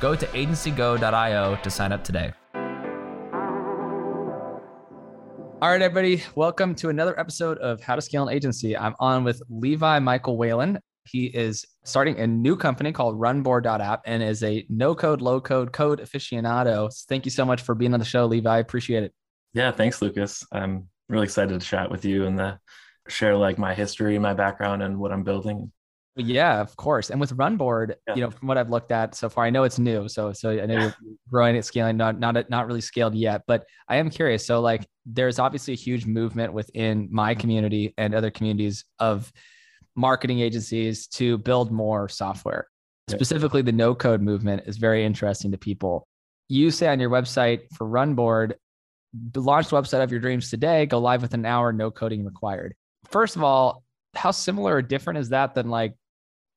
go to agencygo.io to sign up today. All right, everybody, welcome to another episode of How to Scale an Agency. I'm on with Levi Michael Whalen. He is starting a new company called Runboard.app and is a no code, low code code aficionado. Thank you so much for being on the show, Levi. I appreciate it. Yeah, thanks, Lucas. I'm really excited to chat with you and the, share like my history, my background, and what I'm building. Yeah, of course. And with Runboard, Yeah. you know, from what I've looked at so far, I know it's new. So, so I know Yeah. you're growing it, scaling, not not not really scaled yet. But I am curious. So, like, there's obviously a huge movement within my mm-hmm. community and other communities of marketing agencies to build more software. Specifically, the no code movement is very interesting to people. You say on your website for Runboard, launch the website of your dreams today, go live within an hour, no coding required. First of all, how similar or different is that than like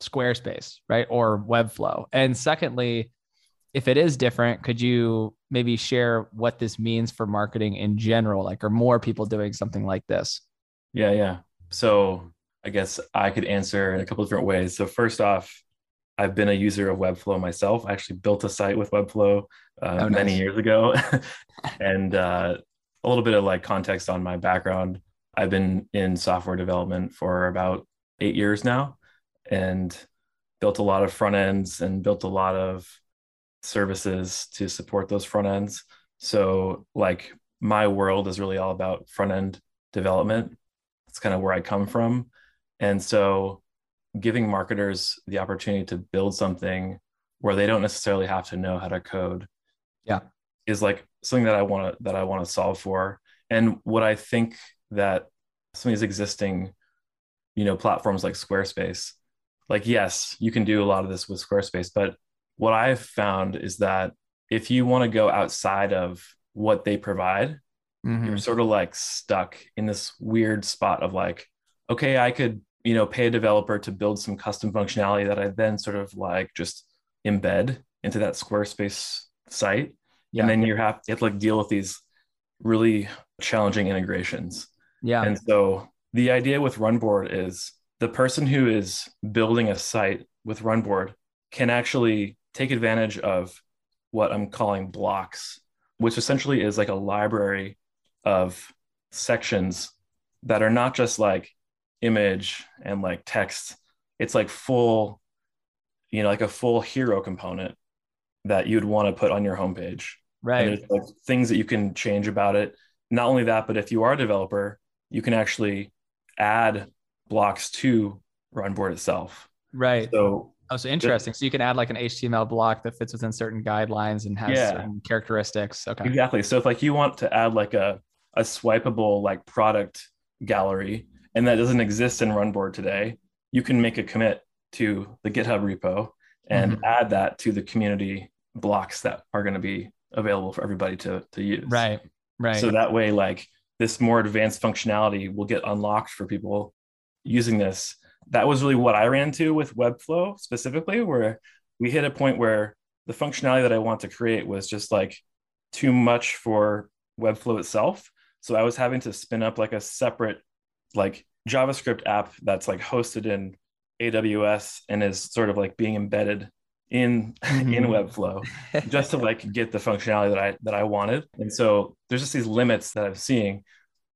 Squarespace, right? Or Webflow? And secondly, if it is different, could you maybe share what this means for marketing in general? Like, are more people doing something like this? Yeah, yeah. So I guess I could answer in a couple of different ways. So first off, I've been a user of Webflow myself. I actually built a site with Webflow uh, Oh, many years ago, and uh, a little bit of like context on my background. I've been in software development for about eight years now, and built a lot of front ends and built a lot of services to support those front ends. So like my world is really all about front end development. That's kind of where I come from. And so giving marketers the opportunity to build something where they don't necessarily have to know how to code Yeah. is like something that I want to that I want to solve for. And what I think that some of these existing, you know, platforms like Squarespace, like yes, you can do a lot of this with Squarespace, but what I've found is that if you want to go outside of what they provide, Mhm. you're sort of like stuck in this weird spot of like, okay, I could, you know, pay a developer to build some custom functionality that I then sort of like just embed into that Squarespace site. Yeah. And then you have, you have to like deal with these really challenging integrations. Yeah. And so the idea with Runboard is the person who is building a site with Runboard can actually take advantage of what I'm calling blocks, which essentially is like a library of sections that are not just like image and like text. It's like full, you know, like a full hero component that you'd want to put on your homepage. right. And there's like things that you can change about it. Not only that, but if you are a developer, you can actually add blocks to Runboard itself. right. So Oh, so interesting. So you can add like an HTML block that fits within certain guidelines and has Yeah. certain characteristics. Okay. exactly. So if like you want to add like a a swipeable like product gallery and that doesn't exist in Runboard today, you can make a commit to the GitHub repo and Mhm. add that to the community blocks that are going to be available for everybody to to use. Right. Right. So that way, like this more advanced functionality will get unlocked for people using this. That was really what I ran into with Webflow specifically, where we hit a point where the functionality that I want to create was just like too much for Webflow itself. So I was having to spin up like a separate like JavaScript app that's like hosted in AWS and is sort of like being embedded in in Mhm. Webflow just to like get the functionality that I that I wanted. And so there's just these limits that I'm seeing.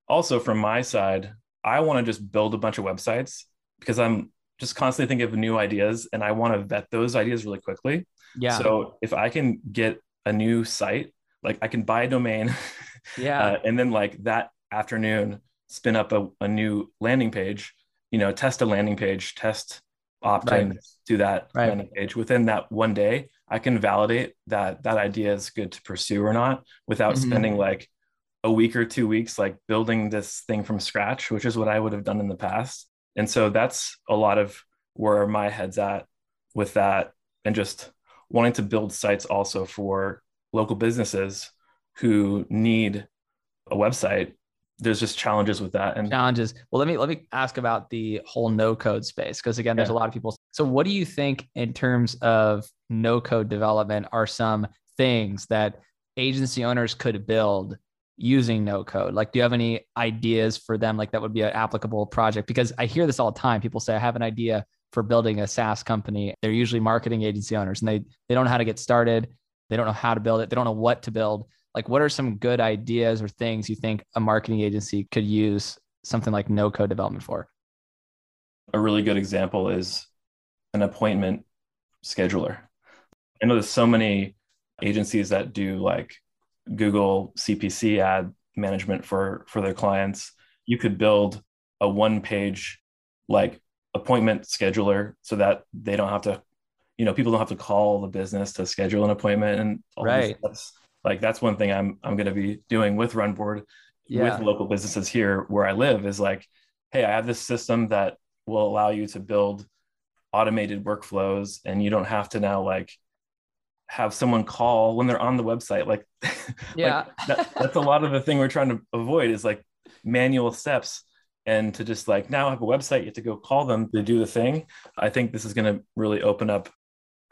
Also from my side, I want to just build a bunch of websites because I'm just constantly thinking of new ideas and I want to vet those ideas really quickly. yeah. So if I can get a new site, like I can buy a domain yeah. uh, and then like that afternoon spin up a, a new landing page, you know, test a landing page, test opt-in Right. to that Right. landing page. Within that one day, I can validate that that idea is good to pursue or not without Mhm. spending like a week or two weeks like building this thing from scratch, which is what I would have done in the past. And so that's a lot of where my head's at with that and just wanting to build sites also for local businesses who need a website there's just challenges with that and challenges well let me let me ask about the whole no code space because again there's yeah. a lot of people so what do you think in terms of no code development are some things that agency owners could build using no code? Like do you have any ideas for them? Like that would be an applicable project? Because i hear this all the time. People say i have an idea for building a saas company. They're usually marketing agency owners and they they don't know how to get started. They don't know how to build it. They don't know what to build. Like what are some good ideas or things you think a marketing agency could use something like no code development for? A really good example is an appointment scheduler. I know there's so many agencies that do like google cpc ad management for for their clients. You could build a one page like appointment scheduler so that they don't have to you know people don't have to call the business to schedule an appointment and right. like that's one thing i'm i'm going to be doing with runboard yeah. with local businesses here where i live is like hey i have this system that will allow you to build automated workflows and you don't have to now like have someone call when they're on the website like yeah like that, that's a lot of the thing we're trying to avoid is like manual steps and to just like now have a website you have to go call them to do the thing i think this is going to really open up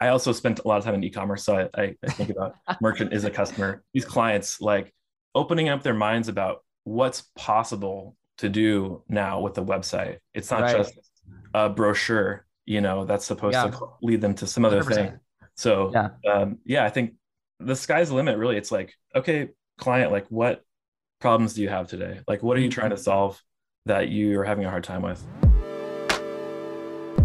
I also spent a lot of time in e-commerce, so I, I think about merchant is a customer. These clients like opening up their minds about what's possible to do now with a website. It's not right. just a brochure, you know, that's supposed yeah. to lead them to some other 100%. thing. So yeah. Um, yeah, I think the sky's the limit. Really, it's like, okay, client, like what problems do you have today? Like, what are you trying to solve that you are having a hard time with?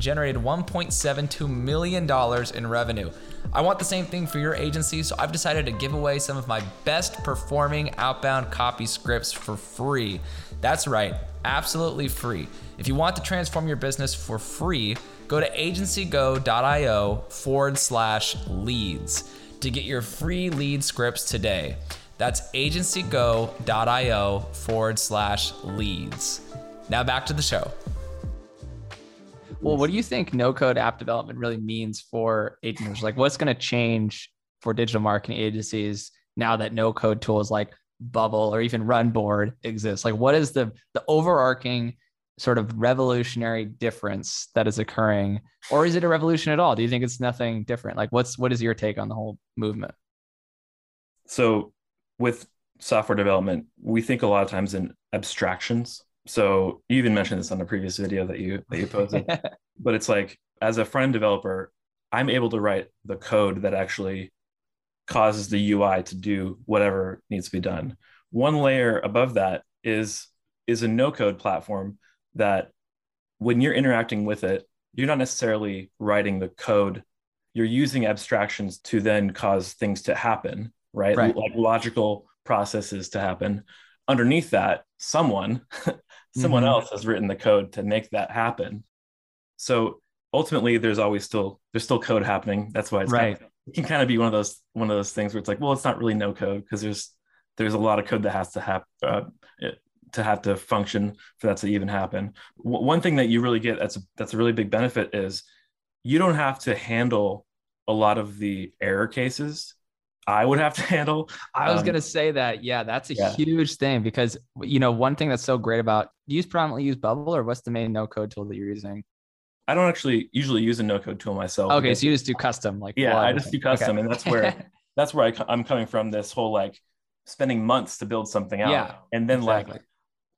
generated $1.72 million in revenue. I want the same thing for your agency, so I've decided to give away some of my best performing outbound copy scripts for free. That's right, absolutely free. If you want to transform your business for free, go to agencygo.io forward slash leads to get your free lead scripts today. That's agencygo.io forward slash leads. Now back to the show. Well, what do you think no code app development really means for agencies? Like, what's going to change for digital marketing agencies now that no code tools like Bubble or even Runboard exist? Like, what is the the overarching sort of revolutionary difference that is occurring, or is it a revolution at all? Do you think it's nothing different? Like, what's what is your take on the whole movement? So with software development, we think a lot of times in abstractions. So you even mentioned this on the previous video that you that you posted. but it's like as a front developer, I'm able to write the code that actually causes the UI to do whatever needs to be done. One layer above that is is a no code platform that when you're interacting with it, you're not necessarily writing the code. You're using abstractions to then cause things to happen right? right. Like logical processes to happen. Underneath that, someone, someone mm-hmm. else has written the code to make that happen. So ultimately, there's always still there's still code happening. That's why it's right. Kind of, it can kind of be one of those one of those things where it's like, well, it's not really no code because there's there's a lot of code that has to have uh, to have to function for that to even happen. W- one thing that you really get that's a, that's a really big benefit is you don't have to handle a lot of the error cases I would have to handle. I was um, gonna say that. Yeah, that's a yeah. huge thing because you know one thing that's so great about do you predominantly use Bubble or what's the main no code tool that you're using? I don't actually usually use a no code tool myself. Okay, so you just do custom, like yeah, I just do custom, okay. and that's where that's where I, am coming from. This whole like spending months to build something out, yeah, and then exactly. like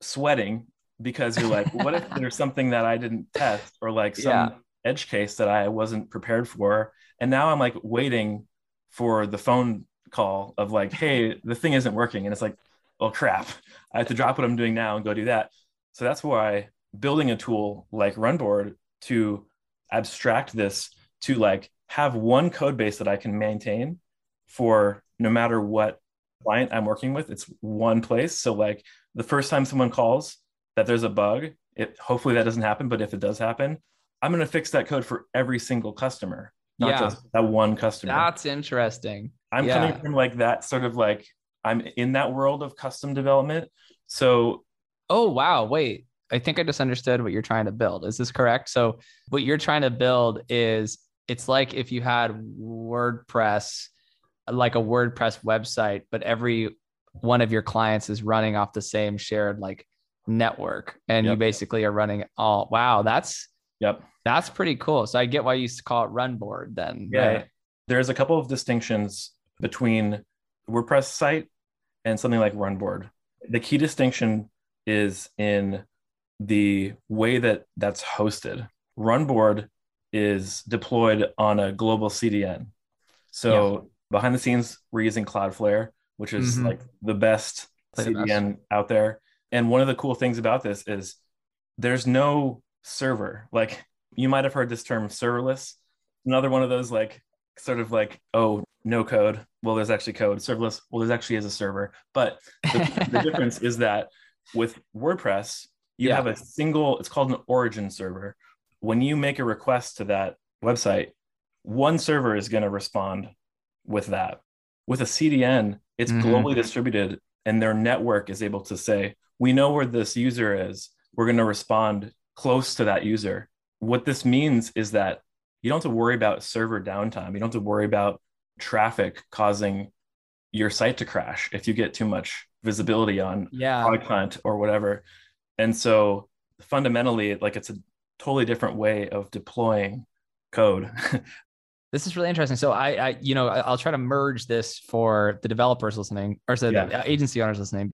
sweating because you're like, what if there's something that I didn't test or like some yeah. edge case that I wasn't prepared for, and now I'm like waiting for the phone call of like, hey, the thing isn't working. And it's like, oh crap, I have to drop what I'm doing now and go do that. So that's why building a tool like Runboard to abstract this to like have one code base that I can maintain for no matter what client I'm working with, it's one place. So like the first time someone calls that there's a bug, it hopefully that doesn't happen, but if it does happen, I'm going to fix that code for every single customer, not Yeah. just that one customer. That's interesting. I'm yeah. coming from like that sort of like I'm in that world of custom development. So Oh, wow. Wait, I think I just understood what you're trying to build. Is this correct? So, what you're trying to build is it's like if you had WordPress, like a WordPress website, but every one of your clients is running off the same shared like network and you basically are running all wow that's yep. that's pretty cool so i get why you used to call it run board then Yeah. right There's a couple of distinctions between WordPress site and something like Runboard. The key distinction is in the way that that's hosted. Runboard is deployed on a global CDN. So behind the scenes, we're using Cloudflare, which is Mhm. like the best Play the best. CDN out there. And one of the cool things about this is there's no server. Like you might have heard this term serverless. Another one of those like sort of like, oh, no code. Well, there's actually code. Serverless. Well, there's actually is a server. But the, the difference is that with WordPress, you Yeah. have a single, it's called an origin server. When you make a request to that website, one server is going to respond with that. With a CDN, it's Mhm. globally distributed and their network is able to say, we know where this user is. We're going to respond close to that user. What this means is that you don't have to worry about server downtime. You don't have to worry about traffic causing your site to crash if you get too much visibility on yeah product hunt or whatever. And so fundamentally, like it's a totally different way of deploying code. This is really interesting. So I, I, you know, I'll try to merge this for the developers listening, or so Yeah. the agency owners listening.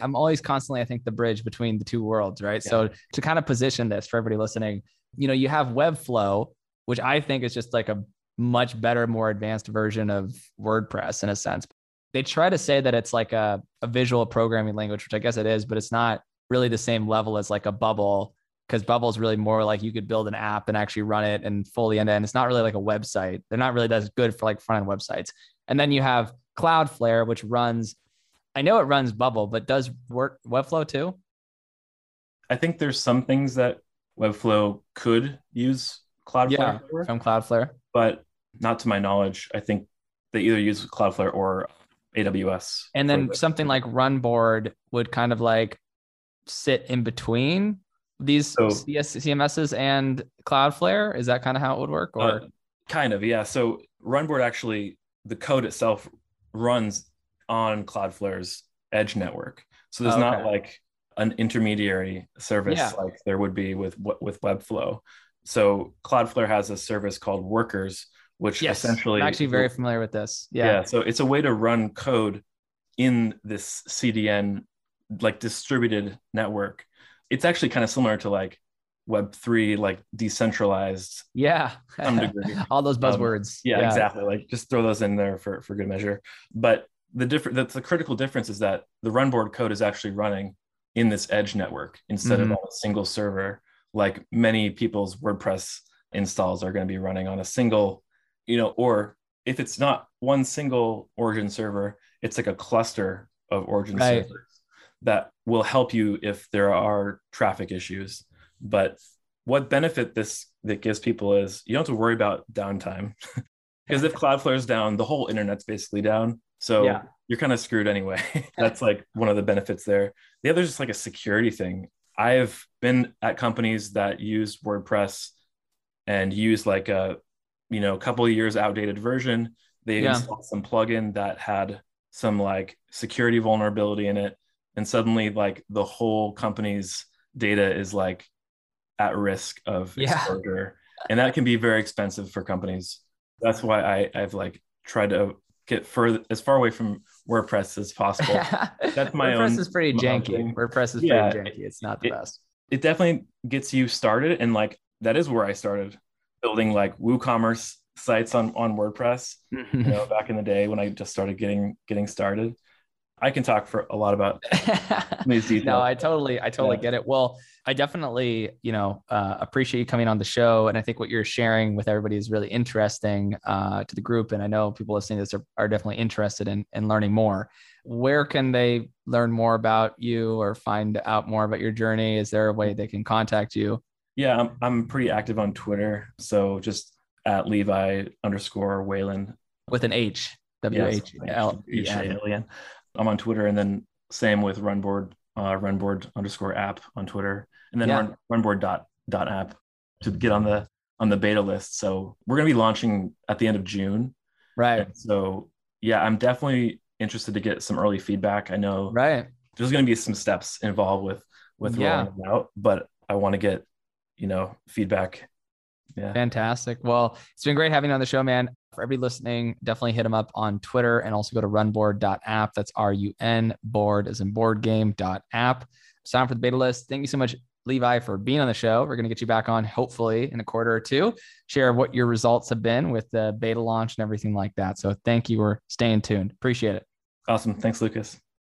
I'm always constantly, I think, the bridge between the two worlds, right? So to kind of position this for everybody listening, you know, you have Webflow, which I think is just like a much better, more advanced version of WordPress in a sense. They try to say that it's like a, a visual programming language, which I guess it is, but it's not really the same level as like a bubble because Bubble is really more like you could build an app and actually run it and fully end to end. It's not really like a website. They're not really as good for like front end websites. And then you have Cloudflare, which runs, I know it runs Bubble, but does work Webflow too? I think there's some things that Webflow could use Cloudflare Yeah, for, from Cloudflare. but not to my knowledge. I think they either use Cloudflare or AWS. And then something like Runboard would kind of like sit in between these So- CS, CMSs and Cloudflare. Is that kind of how it would work? Or Uh, kind of, yeah. So Runboard actually, the code itself runs on Cloudflare's edge network. So there's not like an intermediary service Yeah. like there would be with with Webflow. So Cloudflare has a service called Workers, which yes, essentially I'm actually very familiar with this. yeah. Yeah. So it's a way to run code in this CDN like distributed network. It's actually kind of similar to like Web3, like decentralized Yeah. some degree. All those Um, buzzwords. yeah, exactly. Like just throw those in there for, for good measure. But the different that's the critical difference is that the runboard code is actually running in this edge network instead Mhm. of on a single server, like many people's WordPress installs are going to be running on a single, you know, or if it's not one single origin server, it's like a cluster of origin Right. servers that will help you if there are traffic issues. But what benefit this that gives people is you don't have to worry about downtime. because if Cloudflare is down, the whole internet's basically down. So Yeah. you're kind of screwed anyway. That's like one of the benefits there. The other is just like a security thing. I've been at companies that use WordPress and use like a, you know, a couple of years outdated version. They Yeah. installed some plugin that had some like security vulnerability in it. And suddenly like the whole company's data is like at risk of Yeah. exposure. And that can be very expensive for companies. That's why I, I've like tried to get further as far away from WordPress as possible. That's my WordPress own- is pretty janky. thing. WordPress is Yeah, pretty janky. It's not the it- best. it definitely gets you started and like that is where I started building like WooCommerce sites on on WordPress, you know, back in the day when I just started getting getting started. I can talk for a lot about these details. no, I totally, I totally yeah. get it. Well, I definitely, you know, uh, appreciate you coming on the show, and I think what you're sharing with everybody is really interesting uh, to the group. And I know people listening to this are, are definitely interested in in learning more. Where can they learn more about you or find out more about your journey? Is there a way they can contact you? Yeah, I'm I'm pretty active on Twitter, so just at Levi underscore Whalen with an H. W H L E N. I'm on Twitter, and then same with Runboard, uh, Runboard underscore app on Twitter, and then yeah. run, Runboard dot dot app to get on the on the beta list. So we're gonna be launching at the end of June. Right. And so yeah, I'm definitely interested to get some early feedback. I know right there's gonna be some steps involved with with yeah. rolling it out, but I want to get you know feedback yeah. Fantastic. Well, it's been great having you on the show, man. For everybody listening, definitely hit him up on Twitter and also go to runboard.app. That's R U N board as in board game app. Sign up for the beta list. Thank you so much, Levi, for being on the show. We're going to get you back on hopefully in a quarter or two, share what your results have been with the beta launch and everything like that. So thank you for staying tuned. Appreciate it. Awesome. Thanks, Lucas.